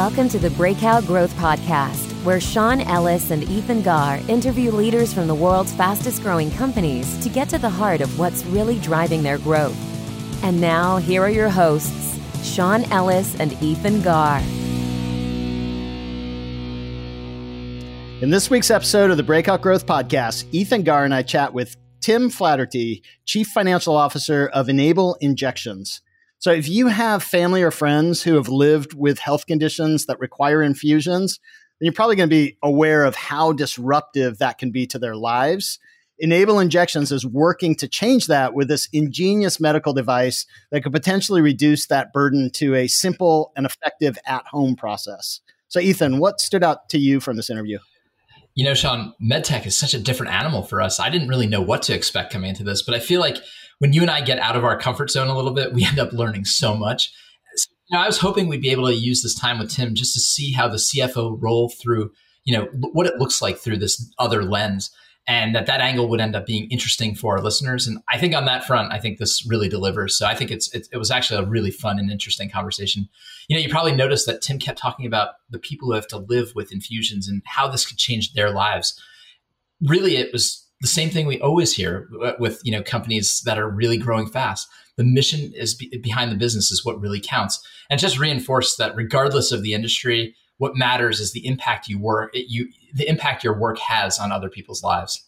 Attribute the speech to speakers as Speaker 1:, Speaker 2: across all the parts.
Speaker 1: Welcome to the Breakout Growth Podcast, where Sean Ellis and Ethan Garr interview leaders from the world's fastest growing companies to get to the heart of what's really driving their growth. And now, here are your hosts, Sean Ellis and Ethan Garr.
Speaker 2: In this week's episode of the Breakout Growth Podcast, Ethan Garr and I chat with Tim Flaherty, Chief Financial Officer of Enable Injections. So, if you have family or friends who have lived with health conditions that require infusions, then you're probably going to be aware of how disruptive that can be to their lives. Enable Injections is working to change that with this ingenious medical device that could potentially reduce that burden to a simple and effective at home process. So, Ethan, what stood out to you from this interview?
Speaker 3: You know, Sean, medtech is such a different animal for us. I didn't really know what to expect coming into this, but I feel like when you and I get out of our comfort zone a little bit, we end up learning so much. You know, I was hoping we'd be able to use this time with Tim just to see how the CFO role through, you know, what it looks like through this other lens and that that angle would end up being interesting for our listeners. And I think on that front, I think this really delivers. So I think it's it, it, was actually a really fun and interesting conversation. You know, you probably noticed that Tim kept talking about the people who have to live with infusions and how this could change their lives. Really, it was the same thing we always hear with you know companies that are really growing fast. The mission is be- behind the business is what really counts, and just reinforce that regardless of the industry, what matters is the impact you work you the impact your work has on other people's lives.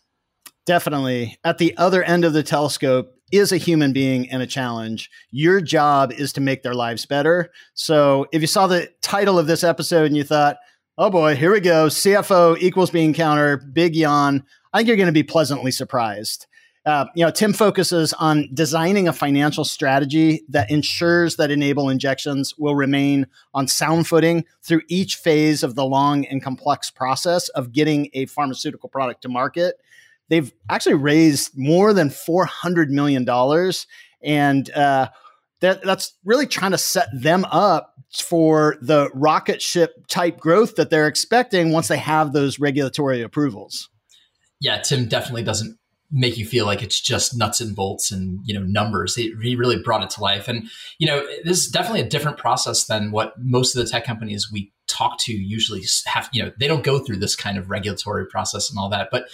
Speaker 2: Definitely. At the other end of the telescope is a human being and a challenge. Your job is to make their lives better. So if you saw the title of this episode and you thought, oh boy, here we go, CFO equals being counter, big yawn, I think you're going to be pleasantly surprised. Uh, you know, Tim focuses on designing a financial strategy that ensures that Enable Injections will remain on sound footing through each phase of the long and complex process of getting a pharmaceutical product to market. They've actually raised more than $400 million. And uh, that, that's really trying to set them up for the rocket ship type growth that they're expecting once they have those regulatory approvals
Speaker 3: yeah, Tim definitely doesn't make you feel like it's just nuts and bolts and you know numbers. He, he really brought it to life, and you know this is definitely a different process than what most of the tech companies we talk to usually have. You know, they don't go through this kind of regulatory process and all that, but.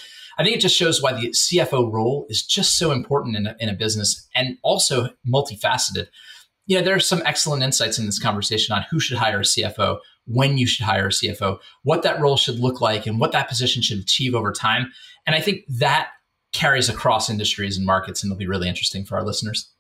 Speaker 3: I think it just shows why the CFO role is just so important in a, in a business and also multifaceted. You know, there are some excellent insights in this conversation on who should hire a CFO, when you should hire a CFO, what that role should look like, and what that position should achieve over time. And I think that carries across industries and markets and it'll be really interesting for our listeners.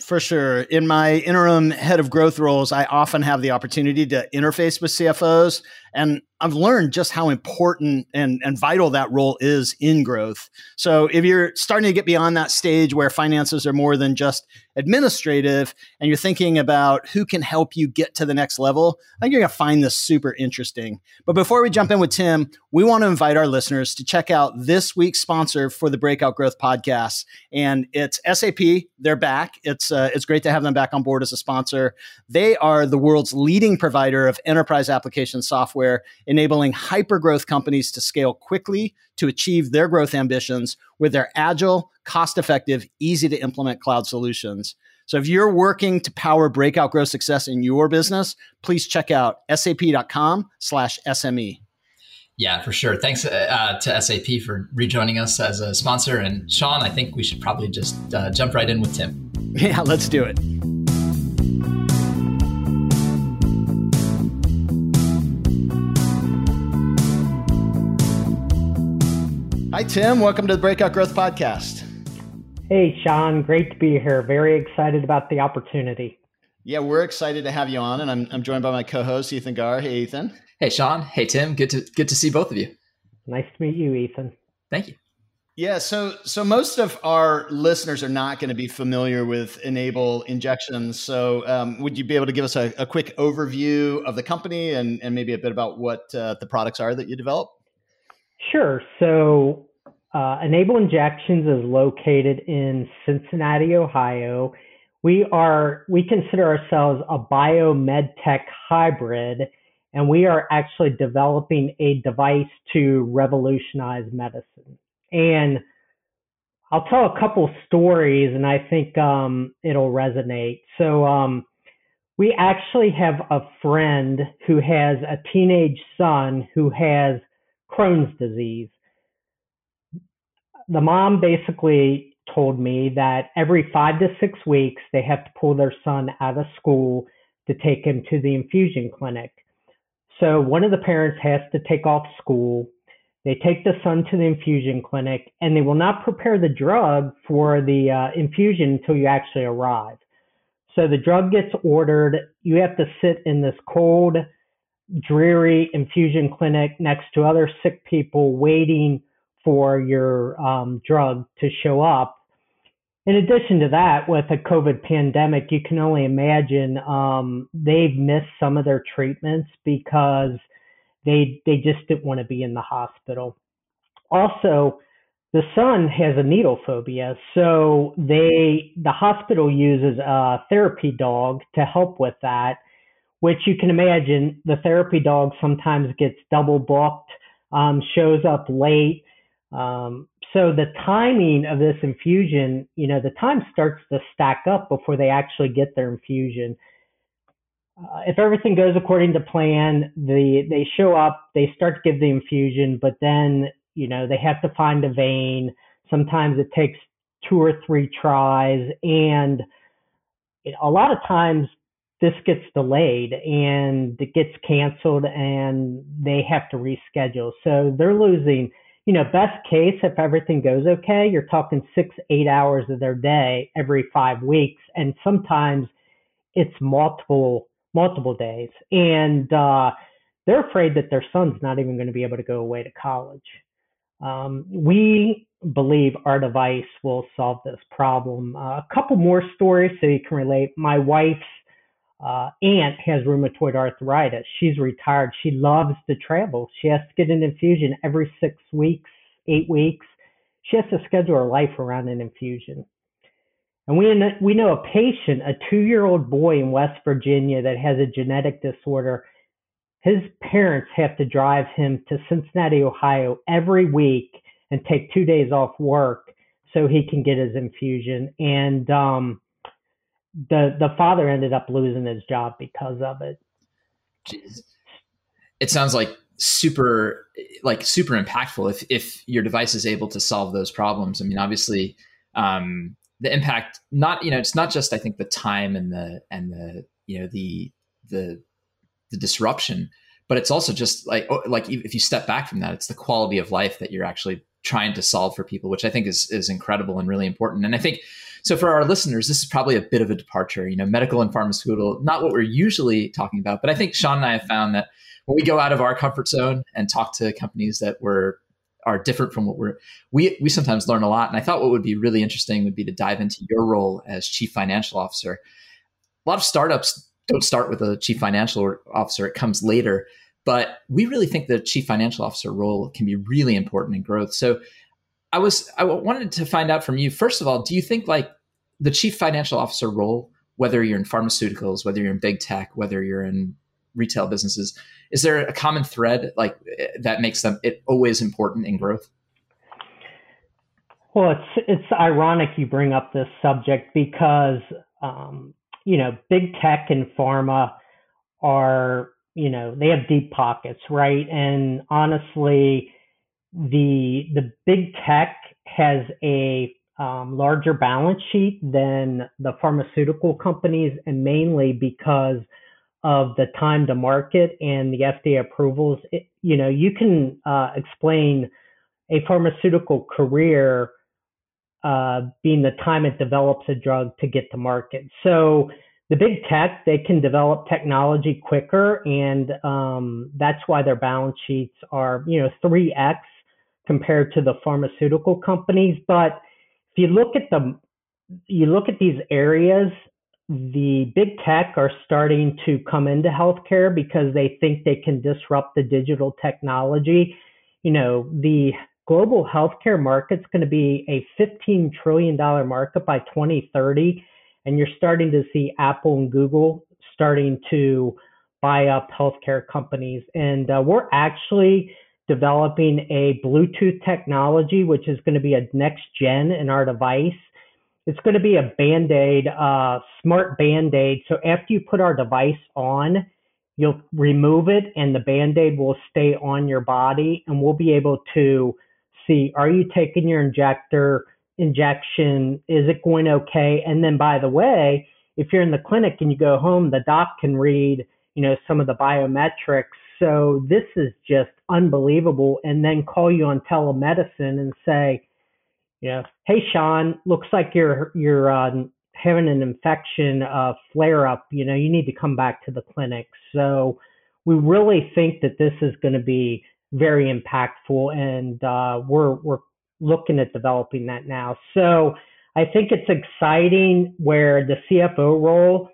Speaker 2: For sure. In my interim head of growth roles, I often have the opportunity to interface with CFOs. And I've learned just how important and, and vital that role is in growth. So if you're starting to get beyond that stage where finances are more than just administrative and you're thinking about who can help you get to the next level, I think you're going to find this super interesting. But before we jump in with Tim, we want to invite our listeners to check out this week's sponsor for the Breakout Growth podcast. And it's SAP. They're back. It's, uh, it's great to have them back on board as a sponsor. They are the world's leading provider of enterprise application software enabling hyper growth companies to scale quickly to achieve their growth ambitions with their agile, cost effective, easy to implement cloud solutions. So if you're working to power breakout growth success in your business, please check out sap.com slash SME.
Speaker 3: Yeah, for sure. Thanks uh, to SAP for rejoining us as a sponsor. And Sean, I think we should probably just uh, jump right in with Tim.
Speaker 2: Yeah, let's do it. Hi, Tim. Welcome to the Breakout Growth Podcast.
Speaker 4: Hey, Sean. Great to be here. Very excited about the opportunity.
Speaker 2: Yeah, we're excited to have you on, and I'm, I'm joined by my co-host Ethan Garr. Hey, Ethan.
Speaker 5: Hey, Sean. Hey, Tim. Good to good to see both of you.
Speaker 4: Nice to meet you, Ethan.
Speaker 5: Thank you.
Speaker 2: Yeah, so so most of our listeners are not going to be familiar with Enable Injections. So, um, would you be able to give us a, a, quick overview of the company and, and maybe a bit about what uh, the products are that you develop?
Speaker 4: Sure. So, uh, Enable Injections is located in Cincinnati, Ohio. We are we consider ourselves a biomed tech hybrid, and we are actually developing a device to revolutionize medicine. And I'll tell a couple stories, and I think um, it'll resonate. So, um, We actually have a friend who has a teenage son who has Crohn's disease. The mom basically told me that every five to six weeks they have to pull their son out of school to take him to the infusion clinic. So one of the parents has to take off school. They take the son to the infusion clinic and they will not prepare the drug for the uh, infusion until you actually arrive. So the drug gets ordered. You have to sit in this cold, dreary infusion clinic next to other sick people waiting for your um, drug to show up. In addition to that, with a COVID pandemic, you can only imagine um, they've missed some of their treatments because they they just didn't want to be in the hospital. Also, the son has a needle phobia, so they the hospital uses a therapy dog to help with that, which you can imagine the therapy dog sometimes gets double booked, um, shows up late. Um, so the timing of this infusion, you know, the time starts to stack up before they actually get their infusion. Uh, if everything goes according to plan, the they show up, they start to give the infusion, but then you know they have to find a vein. Sometimes it takes two or three tries, and a lot of times this gets delayed and it gets canceled, and they have to reschedule. So they're losing you know, best case, if everything goes okay, you're talking six, eight hours of their day every five weeks. And sometimes it's multiple, multiple days. And uh, they're afraid that their son's not even going to be able to go away to college. Um, we believe our device will solve this problem. Uh, a couple more stories so you can relate. My wife's uh, aunt has rheumatoid arthritis. She's retired. She loves to travel. She has to get an infusion every six weeks, eight weeks. She has to schedule her life around an infusion. And we we know a patient, a two-year-old boy in West Virginia that has a genetic disorder. His parents have to drive him to Cincinnati, Ohio every week and take two days off work so he can get his infusion. And um, the the father ended up losing his job because of it.
Speaker 3: Jeez. It sounds like super like super impactful if if your device is able to solve those problems. I mean, obviously, um, the impact not you know it's not just I think the time and the and the you know the the the disruption, but it's also just like oh, like if you step back from that, it's the quality of life that you're actually trying to solve for people, which I think is is incredible and really important. And I think so for our listeners, this is probably a bit of a departure. You know, medical and pharmaceutical, not what we're usually talking about, but I think Sean and I have found that when we go out of our comfort zone and talk to companies that were are different from what we're we we sometimes learn a lot. And I thought what would be really interesting would be to dive into your role as chief financial officer. A lot of startups don't start with a chief financial officer; it comes later. But we really think the chief financial officer role can be really important in growth. So I was I wanted to find out from you first of all, do you think like the chief financial officer role, whether you're in pharmaceuticals, whether you're in big tech, whether you're in retail businesses, is there a common thread like that makes them it always important in growth?
Speaker 4: Well, it's it's ironic you bring up this subject because um, you know big tech and pharma are you know they have deep pockets, right? And honestly, the the big tech has a um, larger balance sheet than the pharmaceutical companies, and mainly because of the time to market and the FDA approvals. It, you know, you can uh, explain a pharmaceutical career uh, being the time it develops a drug to get to market. So the big tech, they can develop technology quicker, and um, that's why their balance sheets are, you know, 3x compared to the pharmaceutical companies. But if you look at the you look at these areas, the big tech are starting to come into healthcare because they think they can disrupt the digital technology. You know, the global healthcare market's going to be a $15 trillion market by 2030. And you're starting to see Apple and Google starting to buy up healthcare companies. And uh, we're actually developing a Bluetooth technology, which is going to be a next gen in our device. it's going to be a band aid, uh, smart band aid. So after you put our device on, you'll remove it and the band aid will stay on your body and we'll be able to see are you taking your injector injection? Is it going okay? And then by the way, if you're in the clinic and you go home, the doc can read, you know, some of the biometrics. So this is just unbelievable. And then call you on telemedicine and say, you know, hey Sean, looks like you're you're uh, having an infection uh, flare up. You know, you need to come back to the clinic. So we really think that this is going to be very impactful, and uh, we're we're looking at developing that now. So I think it's exciting where the CFO role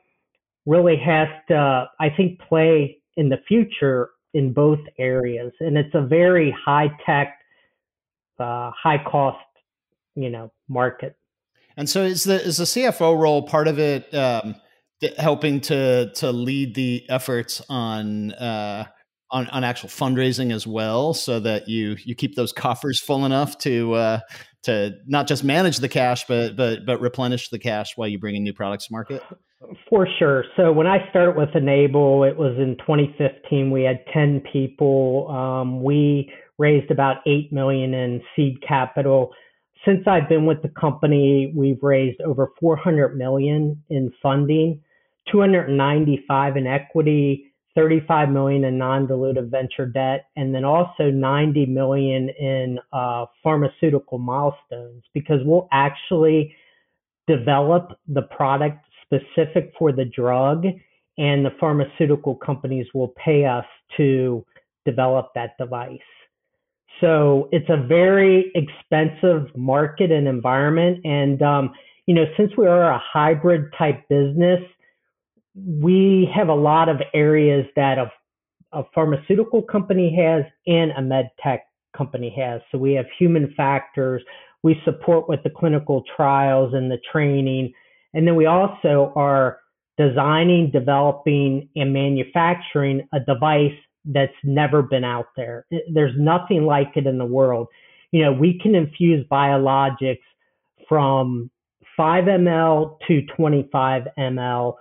Speaker 4: really has to, I think, play in the future in both areas. And it's a very high tech, uh, high cost, you know, market.
Speaker 2: And so is the is the CFO role part of it um, helping to to lead the efforts on uh, on, on actual fundraising as well, so that you you keep those coffers full enough to uh, to not just manage the cash, but but but replenish the cash while you bring in new products to market?
Speaker 4: For sure. So when I started with Enable, it was in 2015. We had 10 people. Um, we raised about eight million in seed capital. Since I've been with the company, we've raised over 400 million in funding, 295 in equity, 35 million in non-dilutive venture debt, and then also 90 million in uh, pharmaceutical milestones because we'll actually develop the product specific for the drug, and the pharmaceutical companies will pay us to develop that device. So it's a very expensive market and environment, and um, you know, since we are a hybrid type business we have a lot of areas that a, a pharmaceutical company has and a med tech company has. So we have human factors. We support with the clinical trials and the training. And then we also are designing, developing, and manufacturing a device that's never been out there. There's nothing like it in the world. You know, we can infuse biologics from 5 ml to 25 ml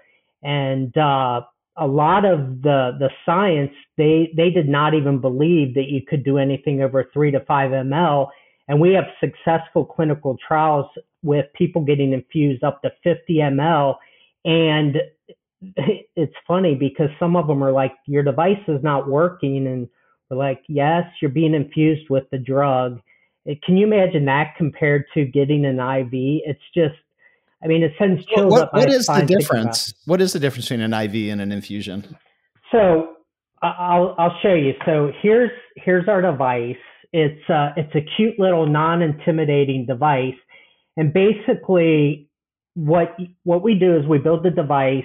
Speaker 4: and uh, a lot of the the science they they did not even believe that you could do anything over three to five ml, and we have successful clinical trials with people getting infused up to 50 ml, and it's funny because some of them are like your device is not working, and we're like yes, you're being infused with the drug. Can you imagine that compared to getting an IV? It's just I mean, it sends chills
Speaker 2: what,
Speaker 4: up.
Speaker 2: What is the difference? What is the difference between an IV and an infusion?
Speaker 4: So I'll I'll show you. So here's here's our device. It's uh, it's a cute little non-intimidating device, and basically what what we do is we build the device.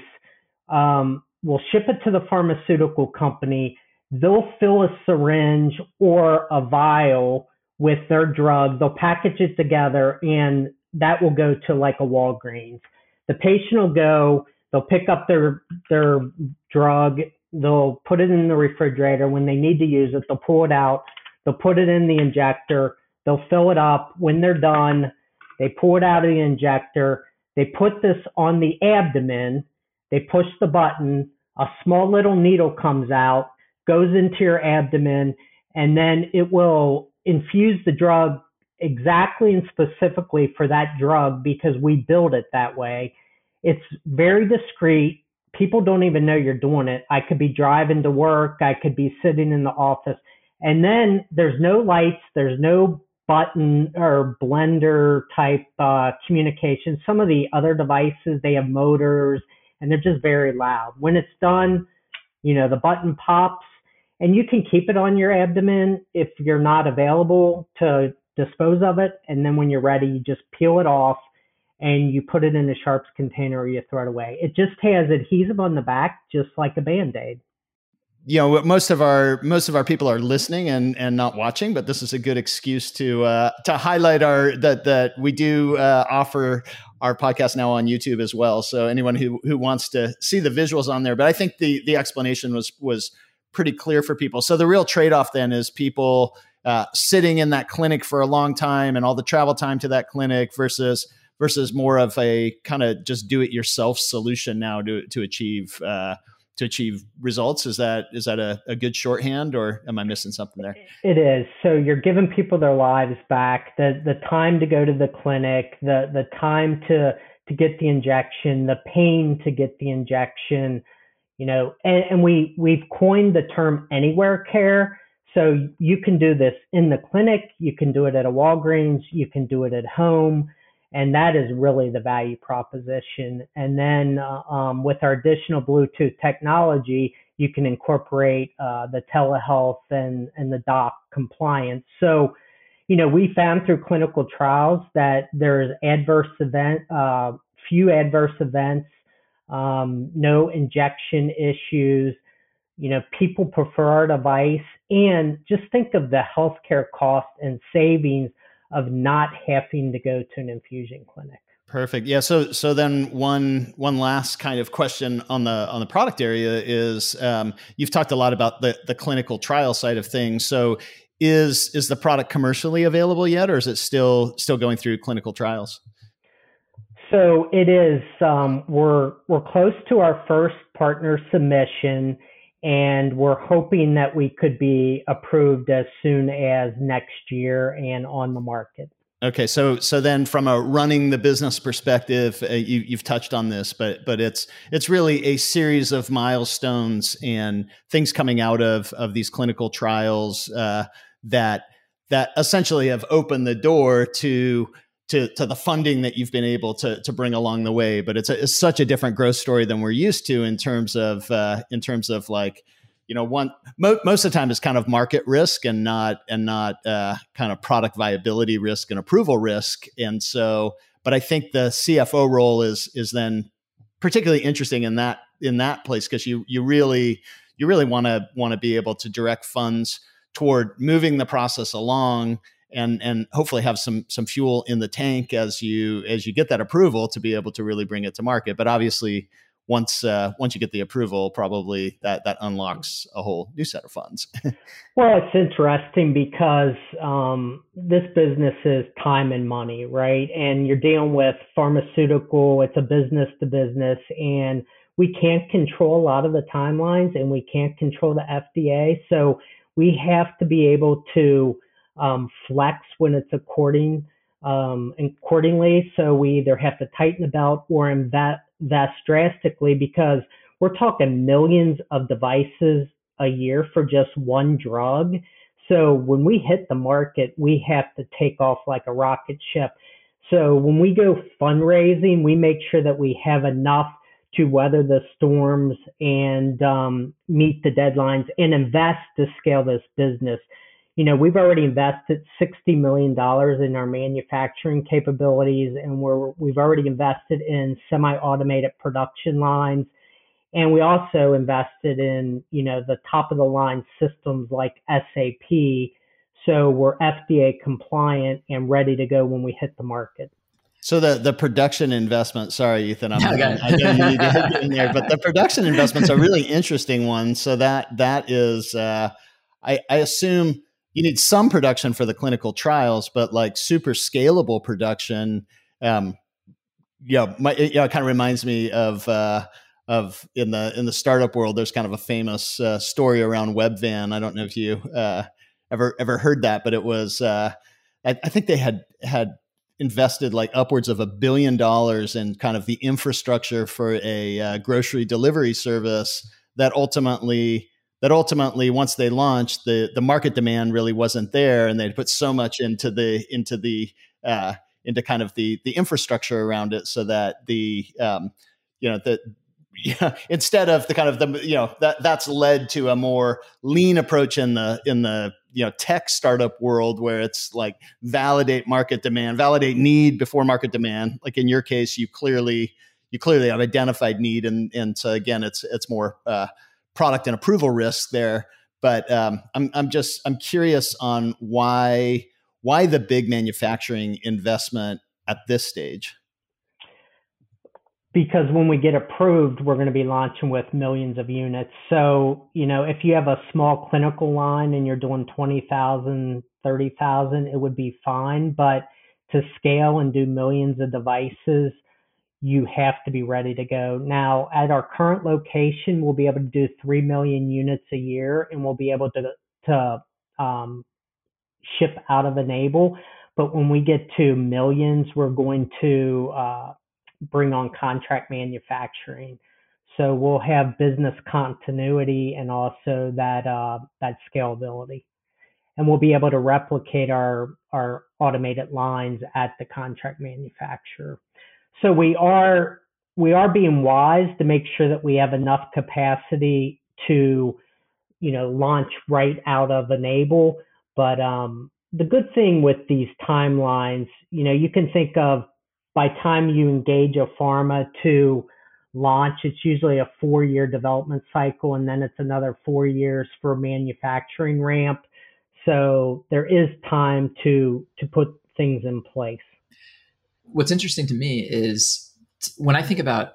Speaker 4: Um, we'll ship it to the pharmaceutical company. They'll fill a syringe or a vial with their drug. They'll package it together and that will go to like a Walgreens. The patient will go, they'll pick up their their drug, they'll put it in the refrigerator. When they need to use it, they'll pull it out, they'll put it in the injector, they'll fill it up. When they're done, they pull it out of the injector, they put this on the abdomen, they push the button, a small little needle comes out, goes into your abdomen, and then it will infuse the drug exactly and specifically for that drug because we build it that way. It's very discreet. People don't even know you're doing it. I could be driving to work. I could be sitting in the office. And then there's no lights. There's no button or blender type uh, communication. Some of the other devices, they have motors and they're just very loud. When it's done, you know, the button pops and you can keep it on your abdomen if you're not available to dispose of it, and then when you're ready, you just peel it off and you put it in a sharps container or you throw it away. It just has adhesive on the back, just like a band-aid.
Speaker 2: You know, most of our most of our people are listening and and not watching, but this is a good excuse to uh, to highlight our that that we do uh, offer our podcast now on YouTube as well. So anyone who who wants to see the visuals on there, but I think the the explanation was was pretty clear for people. So the real trade off then is people uh, sitting in that clinic for a long time and all the travel time to that clinic versus versus more of a kind of just do it yourself solution now to to achieve uh, to achieve results. Is that is that a, a good shorthand, or am I missing something there?
Speaker 4: It is. So you're giving people their lives back, the the time to go to the clinic, the the time to to get the injection, the pain to get the injection, you know, and, and we we've coined the term anywhere care. So you can do this in the clinic, you can do it at a Walgreens, you can do it at home and that is really the value proposition. And then uh, um, with our additional Bluetooth technology, you can incorporate uh, the telehealth and, and the doc compliance. So, you know, we found through clinical trials that there's adverse event, uh, few adverse events, um, no injection issues. You know, people prefer our device, and just think of the healthcare cost and savings of not having to go to an infusion clinic.
Speaker 2: Perfect. Yeah. So so then one one last kind of question on the on the product area is um, you've talked a lot about the the clinical trial side of things. So is is the product commercially available yet, or is it still still going through clinical trials?
Speaker 4: So it is. Um, we're we're close to our first partner submission, and we're hoping that we could be approved as soon as next year and on the market.
Speaker 2: Okay, so so then from a running the business perspective, uh, you, have touched on this, but but it's it's really a series of milestones and things coming out of of these clinical trials uh, that that essentially have opened the door to to to the funding that you've been able to to bring along the way. But it's, a, it's such a different growth story than we're used to in terms of uh, in terms of like you know one mo- most of the time it's kind of market risk and not and not uh, kind of product viability risk and approval risk. And so, but I think the CFO role is is then particularly interesting in that in that place because you you really you really want to want to be able to direct funds toward moving the process along and and hopefully have some some fuel in the tank as you as you get that approval to be able to really bring it to market. But obviously, once uh, once you get the approval, probably that that unlocks a whole new set of funds.
Speaker 4: well, it's interesting because um, this business is time and money, right? And you're dealing with pharmaceutical. It's a business to business, and we can't control a lot of the timelines, and we can't control the FDA. So we have to be able to um, flex when it's according um, accordingly. So we either have to tighten the belt or invest, drastically because we're talking millions of devices a year for just one drug. So when we hit the market, we have to take off like a rocket ship. So when we go fundraising, we make sure that we have enough to weather the storms and um, meet the deadlines and invest to scale this business you know, we've already invested $60 million in our manufacturing capabilities and we're, we've already invested in semi-automated production lines. And we also invested in, you know, the top of the line systems like SAP. So we're FDA compliant and ready to go when we hit the market.
Speaker 2: So the the production investment, sorry, Ethan, I'm, okay. I know you need to get in there, but the production investments are really interesting one. So that that is, uh, I, I assume you need some production for the clinical trials, but like super scalable production. Um, yeah, my, it, it kind of reminds me of uh, of in the in the startup world. There's kind of a famous uh, story around Webvan. I don't know if you uh, ever ever heard that, but it was uh, I, I think they had had invested like upwards of a billion dollars in kind of the infrastructure for a uh, grocery delivery service that ultimately that ultimately once they launched the the market demand really wasn't there and they put so much into the into the uh, into kind of the the infrastructure around it so that the um, you know that yeah, instead of the kind of the you know that that's led to a more lean approach in the in the you know tech startup world where it's like validate market demand validate need before market demand. Like in your case you clearly you clearly have identified need and and so again it's it's more uh, product and approval risk there. But um, I'm I'm just I'm curious on why why the big manufacturing investment at this stage.
Speaker 4: Because when we get approved, we're going to be launching with millions of units. So, you know, if you have a small clinical line and you're doing 20,000, 30,000, it would be fine. But to scale and do millions of devices, you have to be ready to go. Now, at our current location, we'll be able to do 3 million units a year and we'll be able to, to um, ship out of Enable. But when we get to millions, we're going to uh, bring on contract manufacturing. So we'll have business continuity and also that uh, that scalability, and we'll be able to replicate our our automated lines at the contract manufacturer. So we are we are being wise to make sure that we have enough capacity to, you know, launch right out of Enable. But um, the good thing with these timelines, you know, you can think of by time you engage a pharma to launch, it's usually a four year development cycle, and then it's another four years for manufacturing ramp. So there is time to to put things in place
Speaker 3: what's interesting to me is when I think about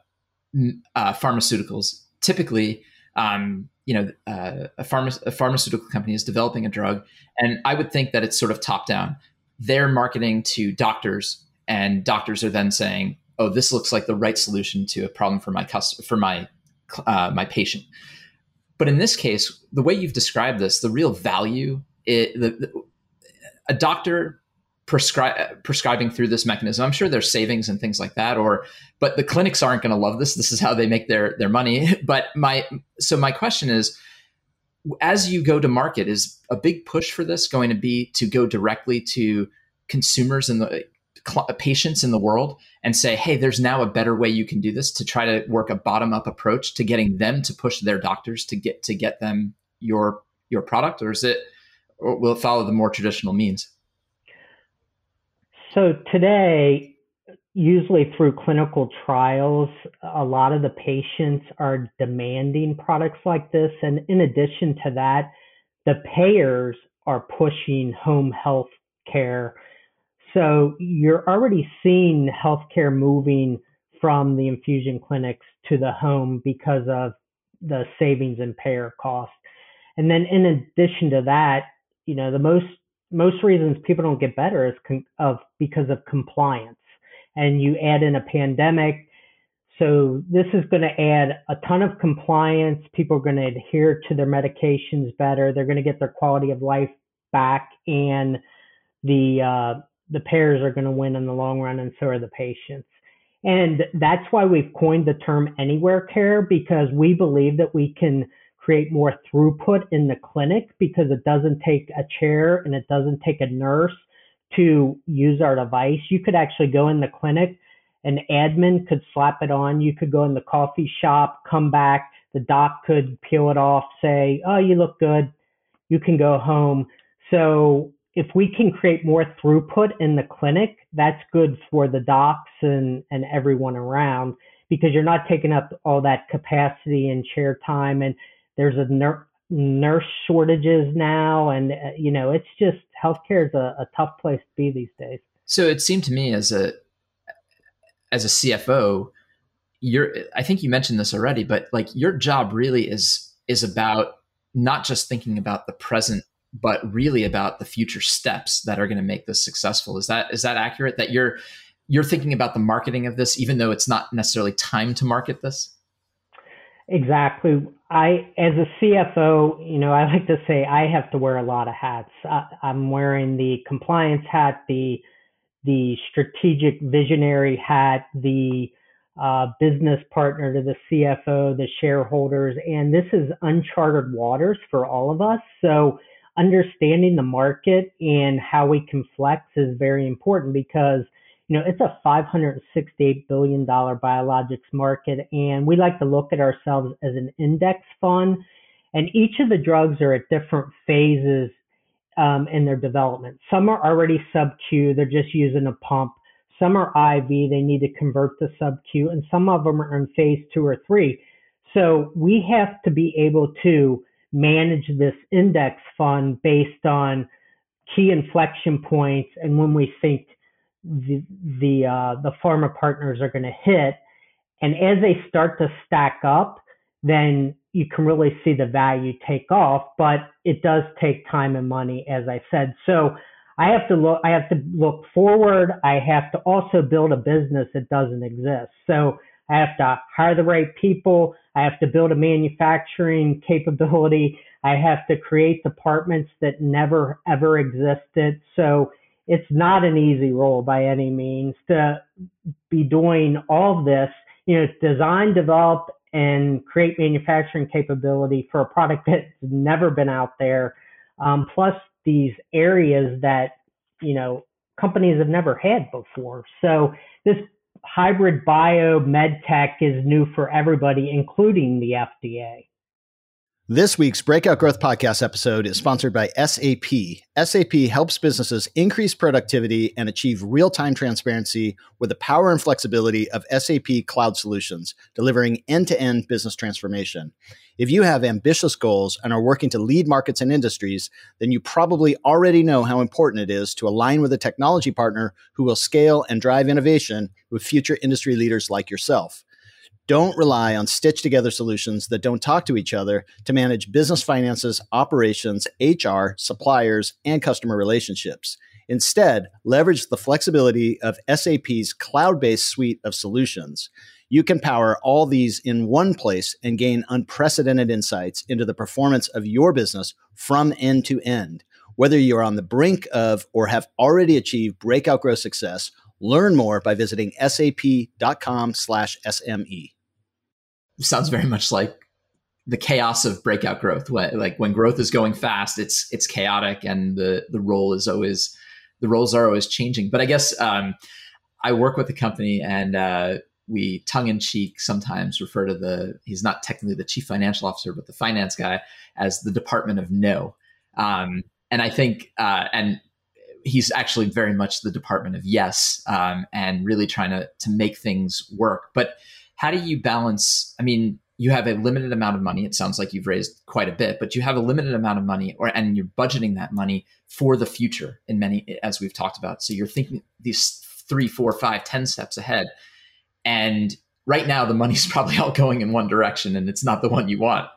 Speaker 3: uh, pharmaceuticals, typically, um, you know, uh, a, pharma- a pharmaceutical company is developing a drug, and I would think that it's sort of top down. They're marketing to doctors, and doctors are then saying, "Oh, this looks like the right solution to a problem for my customer, for my uh, my patient." But in this case, the way you've described this, the real value, it, the, the, a doctor prescri- prescribing through this mechanism. I'm sure there's savings and things like that, or but the clinics aren't going to love this. This is how they make their their money. But my so my question is, as you go to market, is a big push for this going to be to go directly to consumers and the patients in the world and say, hey, there's now a better way you can do this to try to work a bottom up approach to getting them to push their doctors to get to get them your your product, or is it will it follow the more traditional means?
Speaker 4: So today, usually through clinical trials, a lot of the patients are demanding products like this. And in addition to that, the payers are pushing home health care. So you're already seeing healthcare moving from the infusion clinics to the home because of the savings in payer costs. And then in addition to that, you know, the most most reasons people don't get better is con- of because of compliance. And you add in a pandemic, so this is going to add a ton of compliance. People are going to adhere to their medications better. They're going to get their quality of life back, and the uh, the payers are going to win in the long run, and so are the patients. And that's why we've coined the term anywhere care because we believe that we can create more throughput in the clinic because it doesn't take a chair and it doesn't take a nurse to use our device. You could actually go in the clinic, an admin could slap it on. You could go in the coffee shop, come back, the doc could peel it off, say, Oh, you look good. You can go home. So if we can create more throughput in the clinic, that's good for the docs and, and everyone around because you're not taking up all that capacity and chair time. And there's a ner- nurse shortages now, and uh, you know it's just healthcare is a, a tough place to be these days.
Speaker 3: So it seemed to me as a as a CFO, you're I think you mentioned this already, but like your job really is is about not just thinking about the present but really about the future steps that are going to make this successful. Is that is that accurate that you're you're thinking about the marketing of this even though it's not necessarily time to market this?
Speaker 4: Exactly. I, as a CFO, you know, I like to say I have to wear a lot of hats. I, I'm wearing the compliance hat, the the strategic visionary hat, the uh, business partner to the CFO, the shareholders, and this is uncharted waters for all of us. So understanding the market and how we can flex is very important because you know, it's a $568 billion biologics market. And we like to look at ourselves as an index fund. And each of the drugs are at different phases um, in their development. Some are already sub-Q, they're just using a pump. Some are IV, they need to convert to sub-Q, and some of them are in phase two or three. So we have to be able to manage this index fund based on key inflection points and when we think the the uh, the pharma partners are going to hit, and as they start to stack up, then you can really see the value take off. But it does take time and money, as I said. So I have to look, I have to look forward. I have to also build a business that doesn't exist. So I have to hire the right people. I have to build a manufacturing capability. I have to create departments that never ever existed. So it's not an easy role by any means to be doing all this, you know, design, develop, and create manufacturing capability for a product that's never been out there. Um, plus these areas that, you know, companies have never had before. So this hybrid bio med tech is new for everybody, including the FDA.
Speaker 2: This week's Breakout Growth Podcast episode is sponsored by SAP. SAP helps businesses increase productivity and achieve real time transparency with the power and flexibility of SAP Cloud Solutions, delivering end to end business transformation. If you have ambitious goals and are working to lead markets and industries, then you probably already know how important it is to align with a technology partner who will scale and drive innovation with future industry leaders like yourself. Don't rely on stitched together solutions that don't talk to each other to manage business finances, operations, HR, suppliers, and customer relationships. Instead, leverage the flexibility of SAP's cloud based suite of solutions. You can power all these in one place and gain unprecedented insights into the performance of your business from end to end. Whether you're on the brink of or have already achieved breakout growth success, learn more by visiting sap.com/sme
Speaker 3: sounds very much like the chaos of breakout growth. Like when growth is going fast, it's it's chaotic, and the the role is always the roles are always changing. But I guess um, I work with the company, and uh, we tongue in cheek sometimes refer to the he's not technically the chief financial officer, but the finance guy as the Department of No. Um, and I think uh, and he's actually very much the Department of Yes, um, and really trying to to make things work, but how do you balance? I mean, you have a limited amount of money. It sounds like you've raised quite a bit, but you have a limited amount of money, or and you're budgeting that money for the future in many, as we've talked about. So you're thinking these three, four, five, ten steps ahead, and right now the money's probably all going in one direction, and it's not the one you want.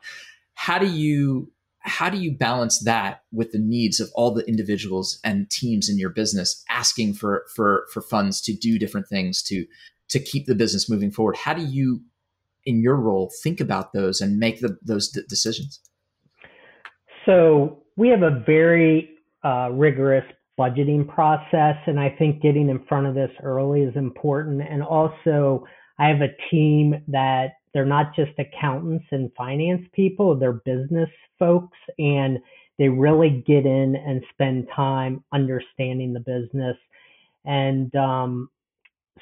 Speaker 3: How do you how do you balance that with the needs of all the individuals and teams in your business asking for for for funds to do different things to to keep the business moving forward. How do you, in your role, think about those and make the, those d- decisions?
Speaker 4: So we have a very uh, rigorous budgeting process, and I think getting in front of this early is important. And also, I have a team that they're not just accountants and finance people; they're business folks, and they really get in and spend time understanding the business. And um,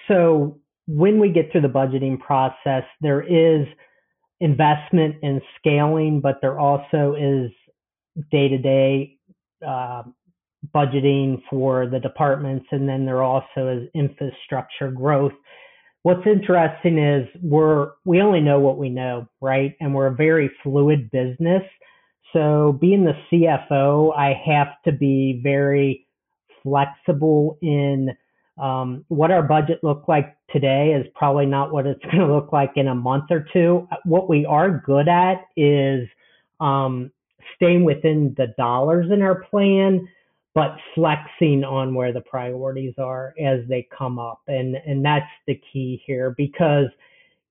Speaker 4: so when we get through the budgeting process, there is investment in scaling, but there also is day to day budgeting for the departments, and then there also is infrastructure growth. What's interesting is we're we only know what we know, right? And we're a very fluid business. So being the CFO, I have to be very flexible in um, what our budget looked like today is probably not what it's going to look like in a month or two. What we are good at is um, staying within the dollars in our plan, but flexing on where the priorities are as they come up, and and that's the key here because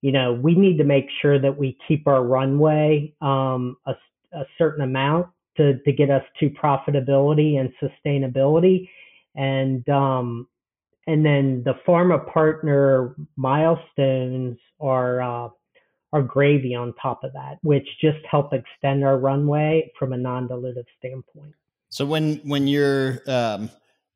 Speaker 4: you know we need to make sure that we keep our runway um, a, a certain amount to to get us to profitability and sustainability, and um, and then the pharma partner milestones are uh, are gravy on top of that, which just help extend our runway from a non-dilutive standpoint.
Speaker 2: So when when you're um,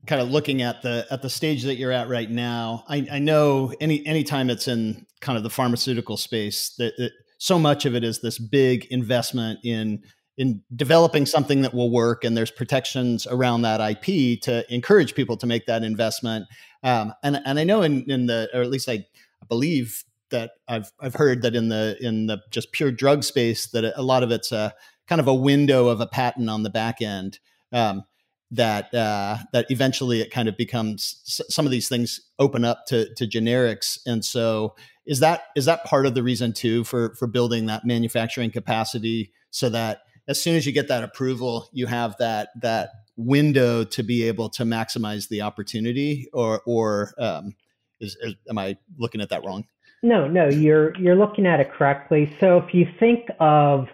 Speaker 2: kind of looking at the at the stage that you're at right now, I, I know any anytime it's in kind of the pharmaceutical space that, that so much of it is this big investment in in developing something that will work and there's protections around that IP to encourage people to make that investment. Um, and and I know in in the or at least I believe that I've I've heard that in the in the just pure drug space that a lot of it's a kind of a window of a patent on the back end. Um, that uh, that eventually it kind of becomes some of these things open up to to generics, and so is that is that part of the reason too for for building that manufacturing capacity so that as soon as you get that approval, you have that that window to be able to maximize the opportunity, or or um, is, is, am I looking at that wrong?
Speaker 4: No, no, you're you're looking at it correctly. So if you think of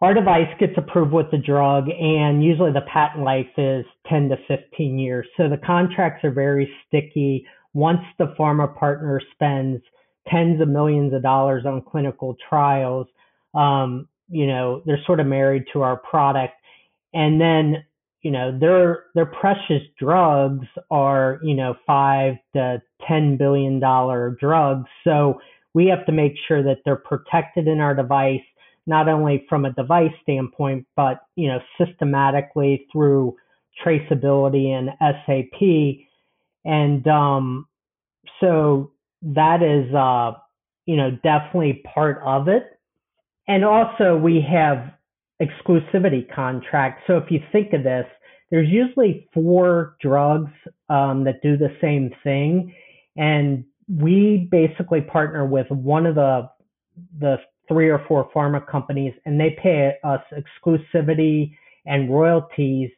Speaker 4: our device gets approved with the drug, and usually the patent life is 10 to 15 years. So the contracts are very sticky. Once the pharma partner spends tens of millions of dollars on clinical trials, um, you know, they're sort of married to our product. And then, you know, their their precious drugs are, you know, five to ten billion dollar drugs. So we have to make sure that they're protected in our device not only from a device standpoint, but you know systematically through traceability and SAP, and um, so that is uh, you know definitely part of it. And also we have exclusivity contracts. So if you think of this, there's usually four drugs um, that do the same thing, and we basically partner with one of the the three or four pharma companies, and they pay us exclusivity and royalties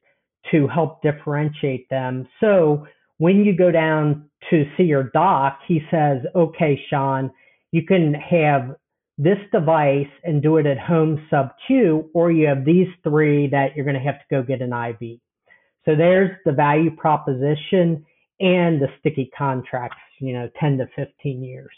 Speaker 4: to help differentiate them. So when you go down to see your doc, he says, okay, Sean, you can have this device and do it at home sub Q, or you have these three that you're going to have to go get an IV. So there's the value proposition and the sticky contracts, you know, 10 to 15 years.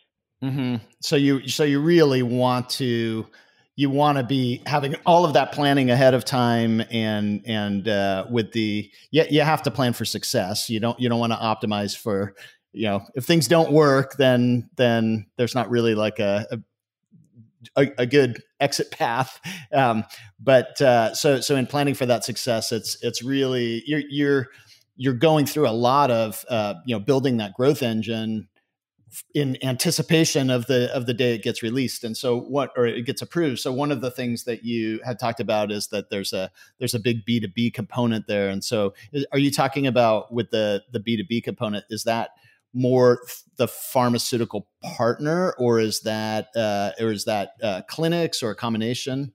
Speaker 2: Mm-hmm. So you so you really want to you want to be having all of that planning ahead of time and and uh, with the yeah you have to plan for success. You don't you don't want to optimize for you know if things don't work then then there's not really like a, a a, good exit path. Um, but uh, so so in planning for that success, it's it's really you're you're you're going through a lot of uh, you know building that growth engine in anticipation of the of the day it gets released. And so what or it gets approved. So one of the things that you had talked about is that there's a there's a big b2b component there. And so are you talking about with the the b2b component is that more the pharmaceutical partner or is that uh, or is that uh, clinics or a combination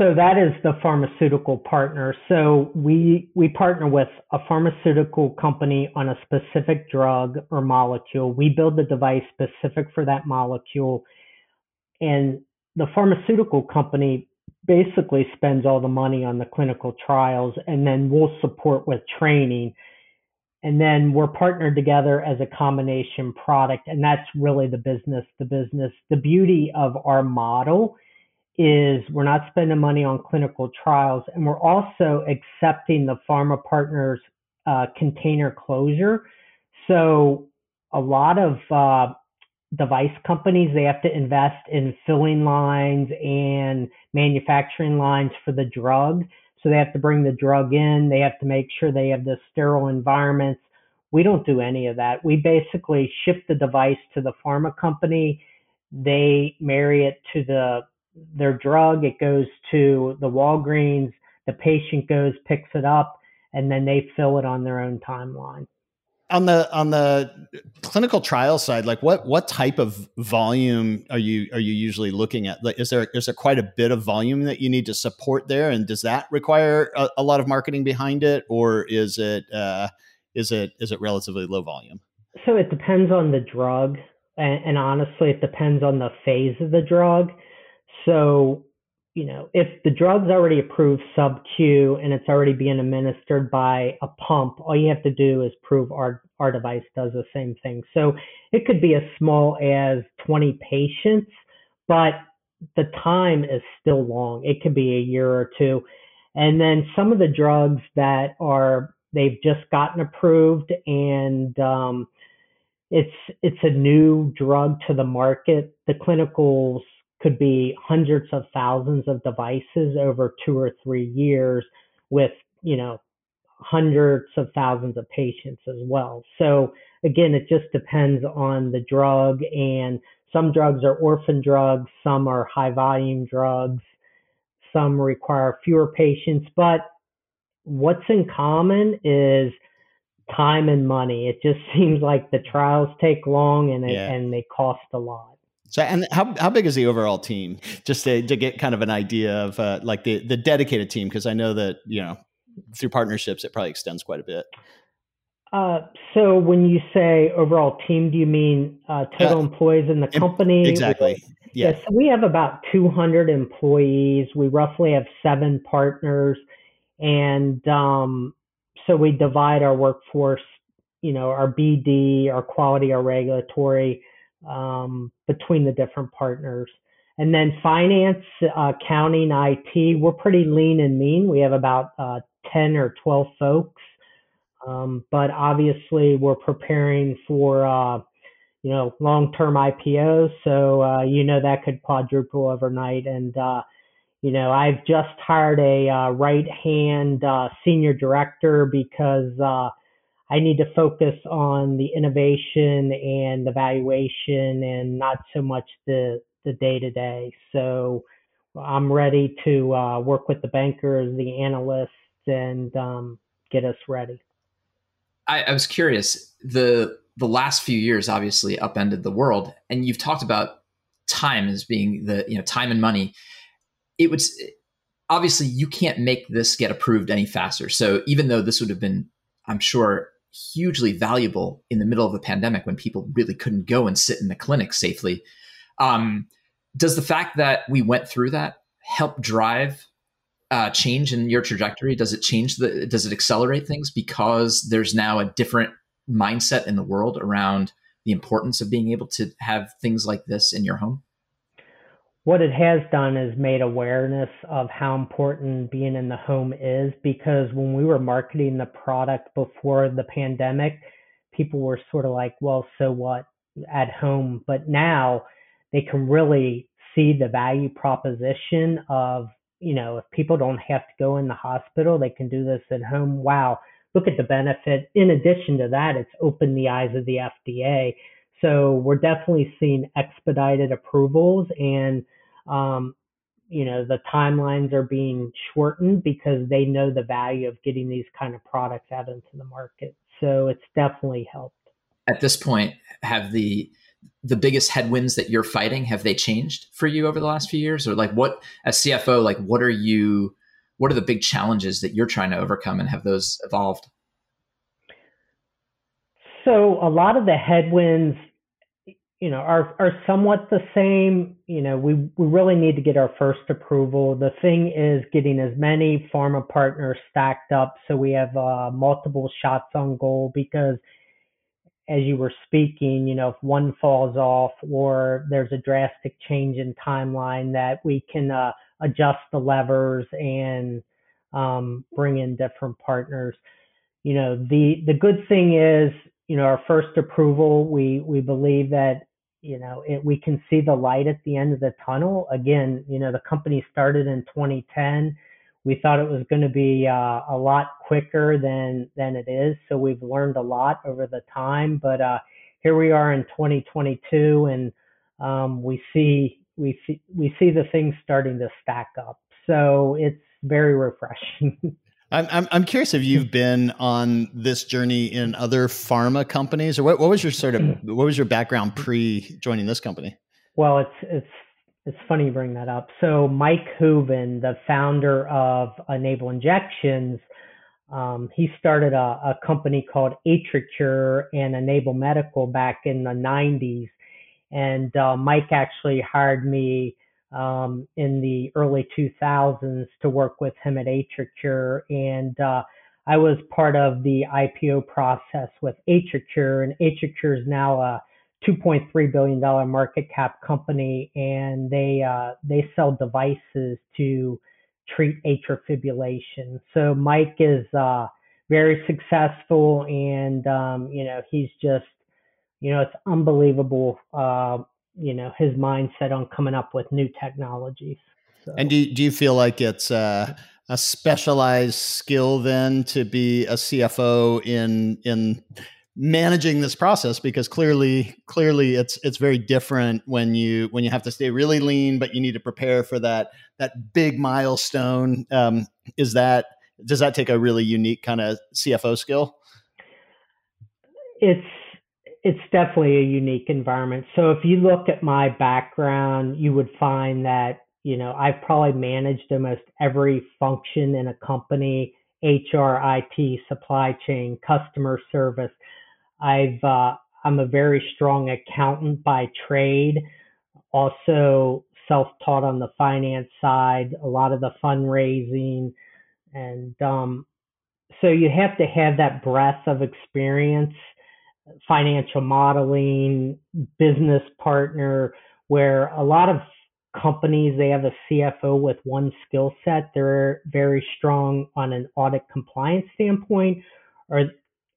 Speaker 4: so that is the pharmaceutical partner. So we we partner with a pharmaceutical company on a specific drug or molecule. We build the device specific for that molecule, and the pharmaceutical company basically spends all the money on the clinical trials, and then we'll support with training. And then we're partnered together as a combination product, and that's really the business. The business. The beauty of our model is we're not spending money on clinical trials, and we're also accepting the pharma partners uh, container closure. So a lot of uh, device companies they have to invest in filling lines and manufacturing lines for the drug. So they have to bring the drug in. They have to make sure they have the sterile environments. We don't do any of that. We basically ship the device to the pharma company. They marry it to the their drug, it goes to the Walgreens, the patient goes, picks it up, and then they fill it on their own timeline.
Speaker 2: On the on the clinical trial side, like what what type of volume are you are you usually looking at? Like, is there is there quite a bit of volume that you need to support there, and does that require a, a lot of marketing behind it, or is it uh, is it is it relatively low volume?
Speaker 4: So it depends on the drug, and, and honestly, it depends on the phase of the drug. So, you know, if the drug's already approved sub Q and it's already being administered by a pump, all you have to do is prove our our device does the same thing. So it could be as small as 20 patients, but the time is still long. It could be a year or two. And then some of the drugs that are they've just gotten approved and um, it's it's a new drug to the market. The clinicals could be hundreds of thousands of devices over two or three years with, you know, hundreds of thousands of patients as well. So again, it just depends on the drug and some drugs are orphan drugs, some are high volume drugs, some require fewer patients, but what's in common is time and money. It just seems like the trials take long and, yeah. and they cost a lot.
Speaker 2: So, and how how big is the overall team? Just to, to get kind of an idea of uh, like the the dedicated team, because I know that you know through partnerships, it probably extends quite a bit.
Speaker 4: Uh, so when you say overall team, do you mean uh, total uh, employees in the company?
Speaker 2: Exactly.
Speaker 4: Yeah. So we have about 200 employees. We roughly have seven partners, and um, so we divide our workforce. You know, our BD, our quality, our regulatory um, between the different partners. And then finance, uh, accounting, IT, we're pretty lean and mean. We have about uh, 10 or 12 folks. Um, but obviously, we're preparing for uh, you know long-term IPOs, so uh, you know that could quadruple overnight. And uh, you know, I've just hired a uh, right-hand uh, senior director because uh, I need to focus on the innovation and the valuation, and not so much the the day-to-day. So I'm ready to work with the bankers, the analysts, and um, get us ready.
Speaker 3: I, I was curious. The the last few years obviously upended the world, and you've talked about time as being the you know time and money. It would obviously you can't make this get approved any faster. So even though this would have been, I'm sure, hugely valuable in the middle of a pandemic when people really couldn't go and sit in the clinic safely, um, does the fact that we went through that help drive uh, change in your trajectory? Does it change the? Does it accelerate things because there's now a different mindset in the world around the importance of being able to have things like this in your home?
Speaker 4: What it has done is made awareness of how important being in the home is because when we were marketing the product before the pandemic, people were sort of like, well, so what at home? But now they can really see the value proposition of you know, if people don't have to go in the hospital, they can do this at home. Wow, look at the benefit. In addition to that, it's opened the eyes of the FDA. So we're definitely seeing expedited approvals and, um, you know, the timelines are being shortened because they know the value of getting these kind of products out into the market. So it's definitely helped.
Speaker 3: At this point, have the the biggest headwinds that you're fighting have they changed for you over the last few years or like what as cfo like what are you what are the big challenges that you're trying to overcome and have those evolved
Speaker 4: so a lot of the headwinds you know are are somewhat the same you know we we really need to get our first approval the thing is getting as many pharma partners stacked up so we have uh, multiple shots on goal because as you were speaking, you know, if one falls off or there's a drastic change in timeline, that we can uh, adjust the levers and um, bring in different partners. You know, the the good thing is, you know, our first approval, we we believe that you know it, we can see the light at the end of the tunnel. Again, you know, the company started in 2010 we thought it was going to be uh, a lot quicker than than it is. So we've learned a lot over the time. But uh, here we are in 2022, and um, we see we see we see the things starting to stack up. So it's very refreshing.
Speaker 2: I'm, I'm I'm curious if you've been on this journey in other pharma companies, or what, what was your sort of what was your background pre joining this company?
Speaker 4: Well, it's it's it's funny you bring that up. So Mike Hooven, the founder of Enable Injections, um, he started a, a, company called AtriCure and Enable Medical back in the 90s. And uh, Mike actually hired me um, in the early 2000s to work with him at AtriCure. And uh, I was part of the IPO process with AtriCure, and AtriCure is now a 2.3 billion dollar market cap company, and they uh, they sell devices to treat atrial fibrillation. So Mike is uh, very successful, and um, you know he's just you know it's unbelievable. Uh, you know his mindset on coming up with new technologies.
Speaker 2: So. And do you, do you feel like it's uh, a specialized skill then to be a CFO in in managing this process because clearly clearly it's it's very different when you when you have to stay really lean but you need to prepare for that that big milestone um, is that does that take a really unique kind of cfo skill
Speaker 4: it's it's definitely a unique environment so if you look at my background you would find that you know i've probably managed almost every function in a company HR, IT, supply chain, customer service. I've uh, I'm a very strong accountant by trade. Also self-taught on the finance side, a lot of the fundraising, and um, so you have to have that breadth of experience, financial modeling, business partner, where a lot of companies they have a CFO with one skill set. They're very strong on an audit compliance standpoint, or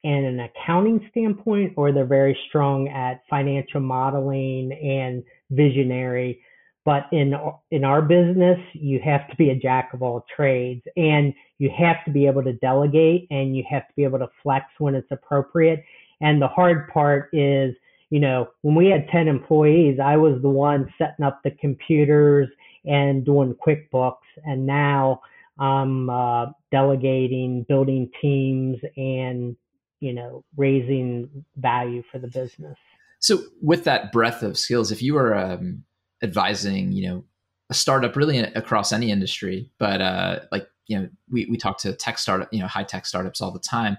Speaker 4: and an accounting standpoint, or they're very strong at financial modeling and visionary. But in in our business, you have to be a jack of all trades, and you have to be able to delegate, and you have to be able to flex when it's appropriate. And the hard part is, you know, when we had ten employees, I was the one setting up the computers and doing QuickBooks, and now I'm uh, delegating, building teams, and you know, raising value for the business.
Speaker 3: So, with that breadth of skills, if you were um, advising, you know, a startup really across any industry, but uh, like you know, we we talk to tech startup, you know, high tech startups all the time.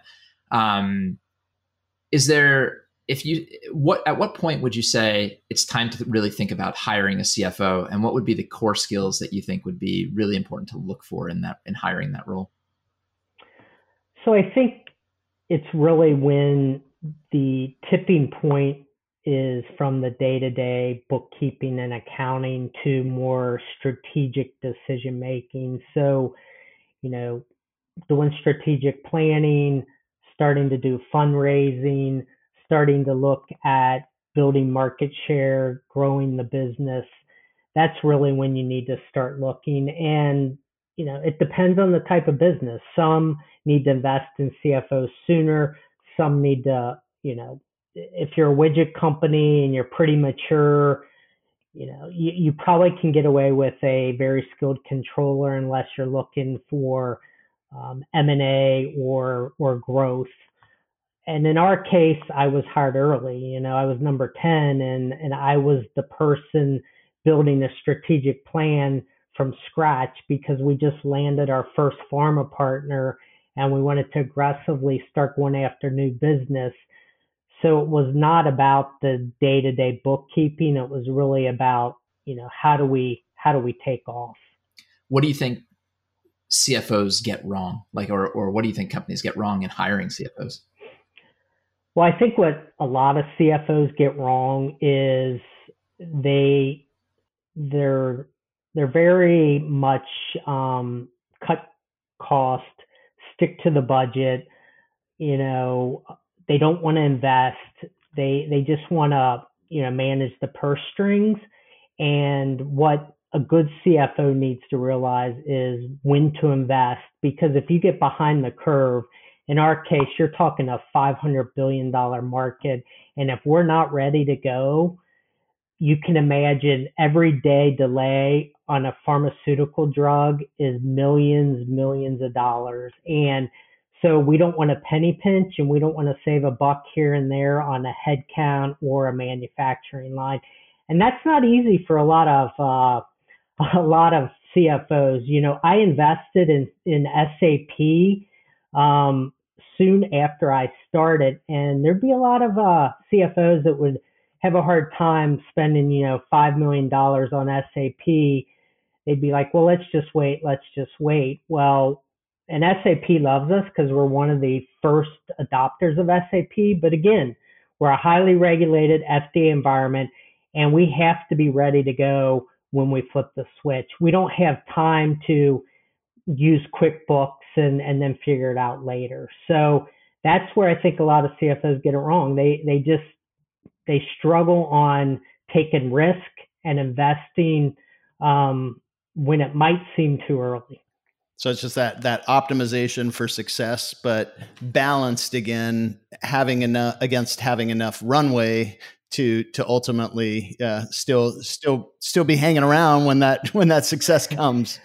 Speaker 3: Um, is there if you what at what point would you say it's time to really think about hiring a CFO, and what would be the core skills that you think would be really important to look for in that in hiring that role?
Speaker 4: So I think it's really when the tipping point is from the day-to-day bookkeeping and accounting to more strategic decision making so you know doing strategic planning starting to do fundraising starting to look at building market share growing the business that's really when you need to start looking and you know, it depends on the type of business. Some need to invest in CFOs sooner. Some need to, you know, if you're a widget company and you're pretty mature, you know, you, you probably can get away with a very skilled controller unless you're looking for um, M&A or or growth. And in our case, I was hired early. You know, I was number 10 and and I was the person building a strategic plan from scratch because we just landed our first pharma partner and we wanted to aggressively start going after new business. So it was not about the day-to-day bookkeeping. It was really about, you know, how do we how do we take off?
Speaker 3: What do you think CFOs get wrong? Like or or what do you think companies get wrong in hiring CFOs?
Speaker 4: Well, I think what a lot of CFOs get wrong is they they're they're very much um, cut cost, stick to the budget. You know, they don't want to invest. They they just want to you know manage the purse strings. And what a good CFO needs to realize is when to invest because if you get behind the curve, in our case, you're talking a 500 billion dollar market, and if we're not ready to go, you can imagine every day delay on a pharmaceutical drug is millions, millions of dollars. And so we don't want to penny pinch and we don't want to save a buck here and there on a headcount or a manufacturing line. And that's not easy for a lot of uh, a lot of CFOs. You know, I invested in in SAP um, soon after I started, and there'd be a lot of uh, CFOs that would have a hard time spending, you know, five million dollars on SAP, they'd be like, well, let's just wait, let's just wait. Well, and SAP loves us because we're one of the first adopters of SAP. But again, we're a highly regulated FDA environment, and we have to be ready to go when we flip the switch. We don't have time to use QuickBooks and, and then figure it out later. So that's where I think a lot of CFOs get it wrong. They they just they struggle on taking risk and investing um, when it might seem too early.
Speaker 2: So it's just that that optimization for success, but balanced again, having enough against having enough runway to to ultimately uh, still still still be hanging around when that when that success comes.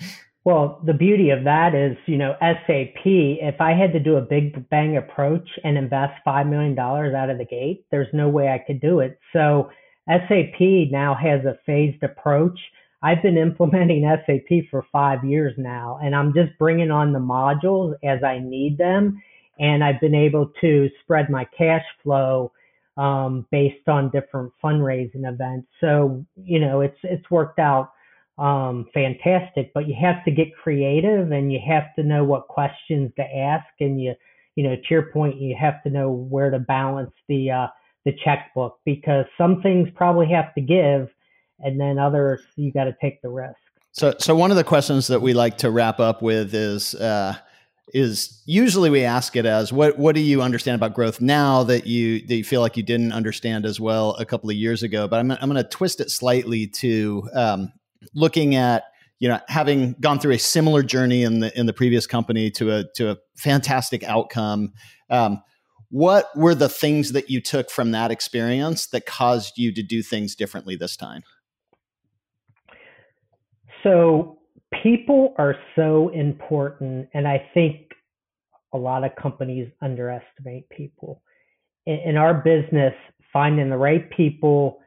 Speaker 4: Well, the beauty of that is, you know, SAP, if I had to do a big bang approach and invest $5 million out of the gate, there's no way I could do it. So SAP now has a phased approach. I've been implementing SAP for five years now, and I'm just bringing on the modules as I need them. And I've been able to spread my cash flow um, based on different fundraising events. So, you know, it's, it's worked out um, fantastic, but you have to get creative and you have to know what questions to ask. And you, you know, to your point, you have to know where to balance the, uh, the checkbook because some things probably have to give and then others you got to take the risk.
Speaker 2: So, so one of the questions that we like to wrap up with is, uh, is usually we ask it as what what do you understand about growth now that you that you feel like you didn't understand as well a couple of years ago? But i'm, I'm going to twist it slightly to um, looking at you know having gone through a similar journey in the in the previous company to a to a fantastic outcome um, what were the things that you took from that experience that caused you to do things differently this time?
Speaker 4: So people are so important and i think a lot of companies underestimate people. In, in our business finding the right people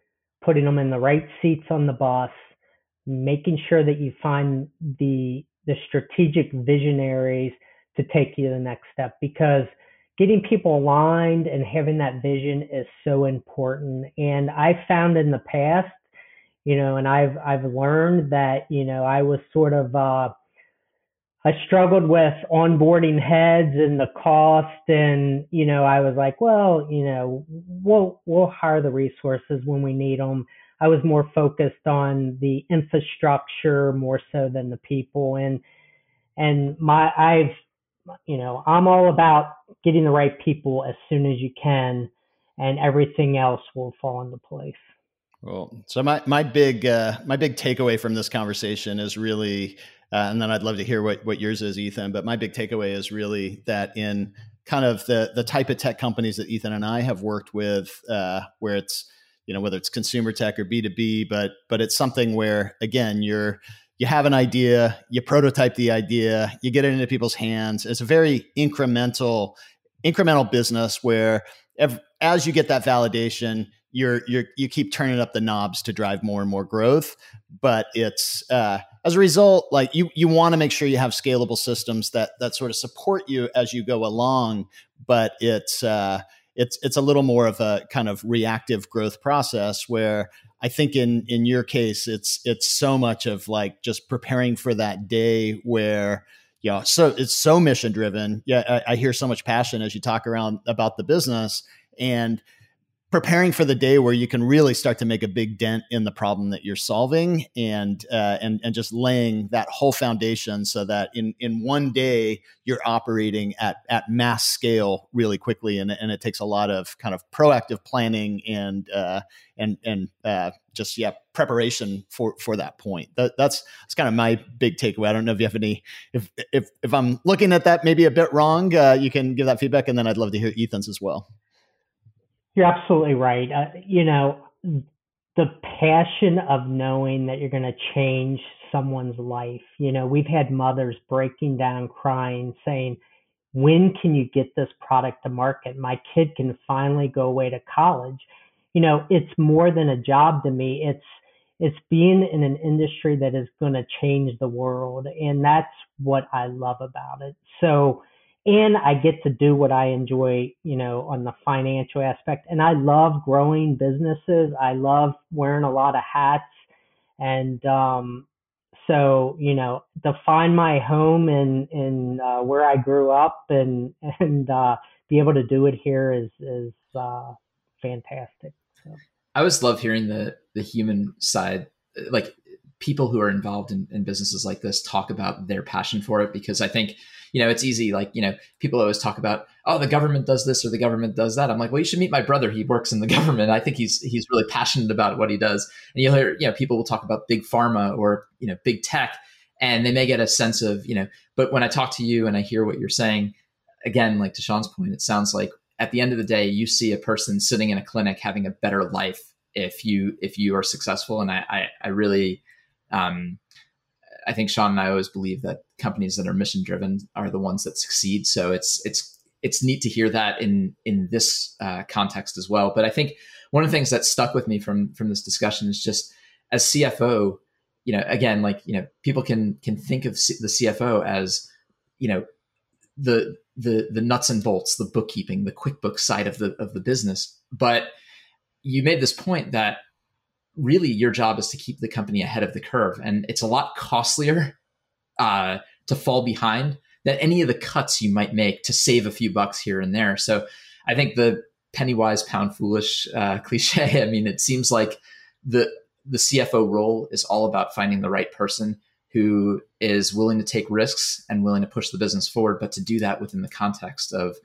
Speaker 4: putting them in the right seats on the bus making sure that you find the the strategic visionaries to take you to the next step because getting people aligned and having that vision is so important. And i found in the past you know, and I've I've learned that you know I was sort of uh, I struggled with onboarding heads and the cost, and you know I was like, well, you know, we'll we'll hire the resources when we need them. I was more focused on the infrastructure more so than the people, and and my I've you know I'm all about getting the right people as soon as you can, and everything else will fall into place.
Speaker 2: Well, so my my big uh, my big takeaway from this conversation is really, uh, and then I'd love to hear what what yours is, Ethan. But my big takeaway is really that in kind of the the type of tech companies that Ethan and I have worked with, uh, where it's you know whether it's consumer tech or B two B, but but it's something where again you're you have an idea, you prototype the idea, you get it into people's hands. It's a very incremental incremental business where as you get that validation you're you're you keep turning up the knobs to drive more and more growth but it's uh, as a result like you you want to make sure you have scalable systems that that sort of support you as you go along but it's uh, it's it's a little more of a kind of reactive growth process where I think in in your case it's it's so much of like just preparing for that day where you know so it's so mission driven yeah I, I hear so much passion as you talk around about the business and preparing for the day where you can really start to make a big dent in the problem that you're solving and uh, and and just laying that whole foundation so that in in one day you're operating at at mass scale really quickly. And, and it takes a lot of kind of proactive planning and uh, and and uh, just yeah preparation for for that point. That, that's that's kind of my big takeaway. I don't know if you have any if if if i'm looking at that maybe a bit wrong uh, you can give that feedback and then i'd love to hear ethan's as well
Speaker 4: you're absolutely right. Uh, you know, the passion of knowing that you're going to change someone's life. You know, we've had mothers breaking down, crying, saying, when can you get this product to market? My kid can finally go away to college. You know, it's more than a job to me. It's it's being in an industry that is going to change the world, and that's what I love about it. So, and I get to do what I enjoy, you know, on the financial aspect. And I love growing businesses. I love wearing a lot of hats. And um, so, you know, to find my home in in uh, where I grew up and and uh, be able to do it here is is uh, fantastic. So.
Speaker 3: I always love hearing the the human side, like people who are involved in, in businesses like this talk about their passion for it because I think you know, it's easy. Like, you know, people always talk about, oh, the government does this or the government does that. I'm like, well, you should meet my brother. He works in the government. I think he's he's really passionate about what he does. And you'll hear, you know, people will talk about big pharma or you know, big tech, and they may get a sense of, you know, but when I talk to you and I hear what you're saying, again, like to Sean's point, it sounds like at the end of the day, you see a person sitting in a clinic having a better life if you if you are successful. And I I, I really um, I think Sean and I always believe that companies that are mission driven are the ones that succeed. So it's it's it's neat to hear that in in this uh, context as well. But I think one of the things that stuck with me from from this discussion is just as CFO, you know, again, like you know, people can can think of C- the CFO as you know the the the nuts and bolts, the bookkeeping, the QuickBooks side of the of the business. But you made this point that really your job is to keep the company ahead of the curve, and it's a lot costlier uh, to fall behind than any of the cuts you might make to save a few bucks here and there. So I think the penny wise pound foolish uh, cliche. I mean, it seems like the the CFO role is all about finding the right person who is willing to take risks and willing to push the business forward, but to do that within the context of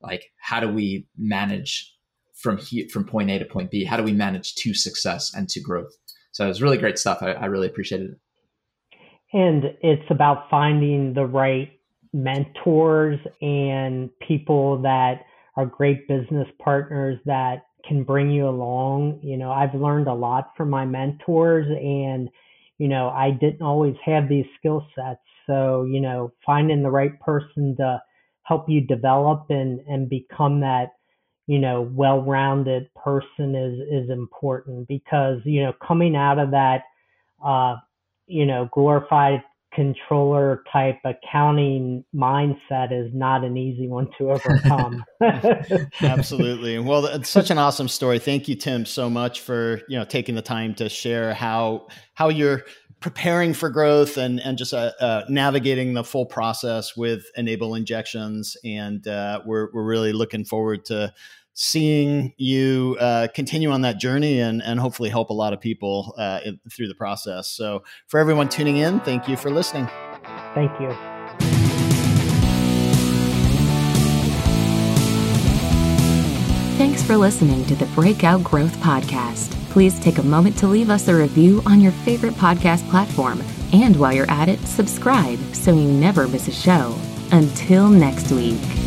Speaker 3: like how do we manage from he, from point A to point B? How do we manage to success and to growth? So it was really great stuff. I, I really appreciated it.
Speaker 4: And it's about finding the right mentors and people that are great business partners that can bring you along. You know, I've learned a lot from my mentors and, you know, I didn't always have these skill sets. So, you know, finding the right person to help you develop and, and become that, you know, well-rounded person is, is important because, you know, coming out of that, uh, you know, glorified controller type accounting mindset is not an easy one to overcome.
Speaker 2: Absolutely. Well, it's such an awesome story. Thank you, Tim, so much for you know taking the time to share how how you're preparing for growth and and just uh, uh, navigating the full process with enable injections. And uh, we're we're really looking forward to seeing you uh, continue on that journey and, and hopefully help a lot of people uh, in, through the process. So, for everyone tuning in, thank you for listening.
Speaker 4: Thank you.
Speaker 1: Thanks for listening to the Breakout Growth Podcast. Please take a moment to leave us a review on your favorite podcast platform. And while you're at it, subscribe so you never miss a show. Until next week.